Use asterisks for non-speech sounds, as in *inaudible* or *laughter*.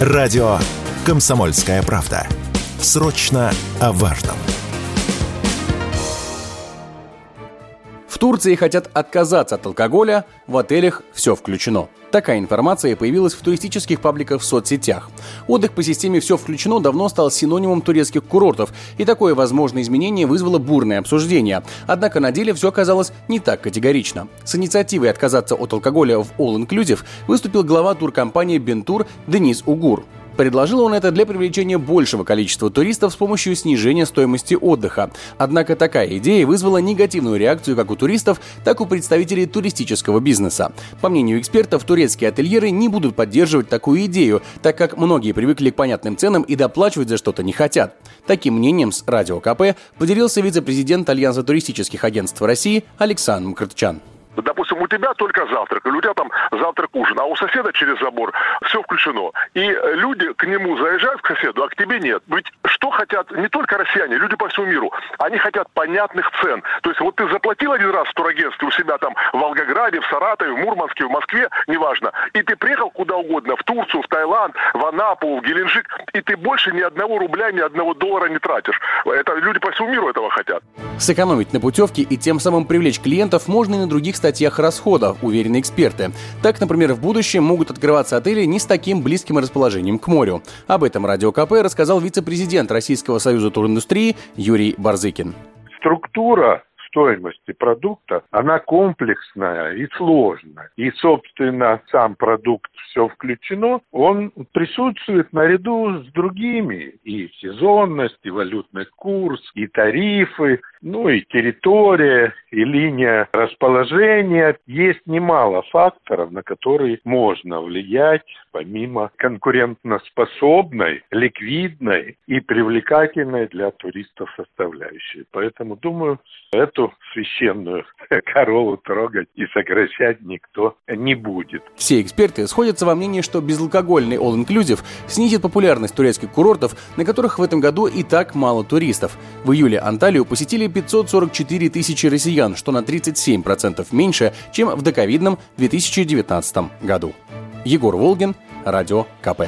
Радио «Комсомольская правда». Срочно о важном. В Турции хотят отказаться от алкоголя, в отелях все включено. Такая информация появилась в туристических пабликах в соцсетях. Отдых по системе «все включено» давно стал синонимом турецких курортов, и такое возможное изменение вызвало бурное обсуждение. Однако на деле все оказалось не так категорично. С инициативой отказаться от алкоголя в All Inclusive выступил глава туркомпании «Бентур» Денис Угур. Предложил он это для привлечения большего количества туристов с помощью снижения стоимости отдыха. Однако такая идея вызвала негативную реакцию как у туристов, так и у представителей туристического бизнеса. По мнению экспертов, турецкие ательеры не будут поддерживать такую идею, так как многие привыкли к понятным ценам и доплачивать за что-то не хотят. Таким мнением с Радио КП поделился вице-президент Альянса туристических агентств России Александр Мкртчан. Допустим, у тебя только завтрак, или у тебя там завтрак ужин, а у соседа через забор все включено. И люди к нему заезжают, к соседу, а к тебе нет. Ведь что хотят не только россияне, люди по всему миру, они хотят понятных цен. То есть вот ты заплатил один раз в турагентстве у себя там в Волгограде, в Саратове, в Мурманске, в Москве, неважно, и ты приехал куда угодно, в Турцию, в Таиланд, в Анапу, в Геленджик, и ты больше ни одного рубля, ни одного доллара не тратишь. Это люди по всему миру этого хотят. Сэкономить на путевке и тем самым привлечь клиентов можно и на других статьях расходов, уверены эксперты. Так, например, в будущем могут открываться отели не с таким близким расположением к морю. Об этом Радио КП рассказал вице-президент Российского союза туриндустрии Юрий Барзыкин. Структура стоимости продукта, она комплексная и сложная. И, собственно, сам продукт все включено, он присутствует наряду с другими. И сезонность, и валютный курс, и тарифы, ну и территория, и линия расположения. Есть немало факторов, на которые можно влиять, помимо конкурентоспособной, ликвидной и привлекательной для туристов составляющей. Поэтому, думаю, эту священную *laughs* корову трогать и сокращать никто не будет. Все эксперты сходятся во мнении, что безалкогольный all-inclusive снизит популярность турецких курортов, на которых в этом году и так мало туристов. В июле Анталию посетили 544 тысячи россиян, что на 37% меньше, чем в доковидном 2019 году. Егор Волгин, Радио КП.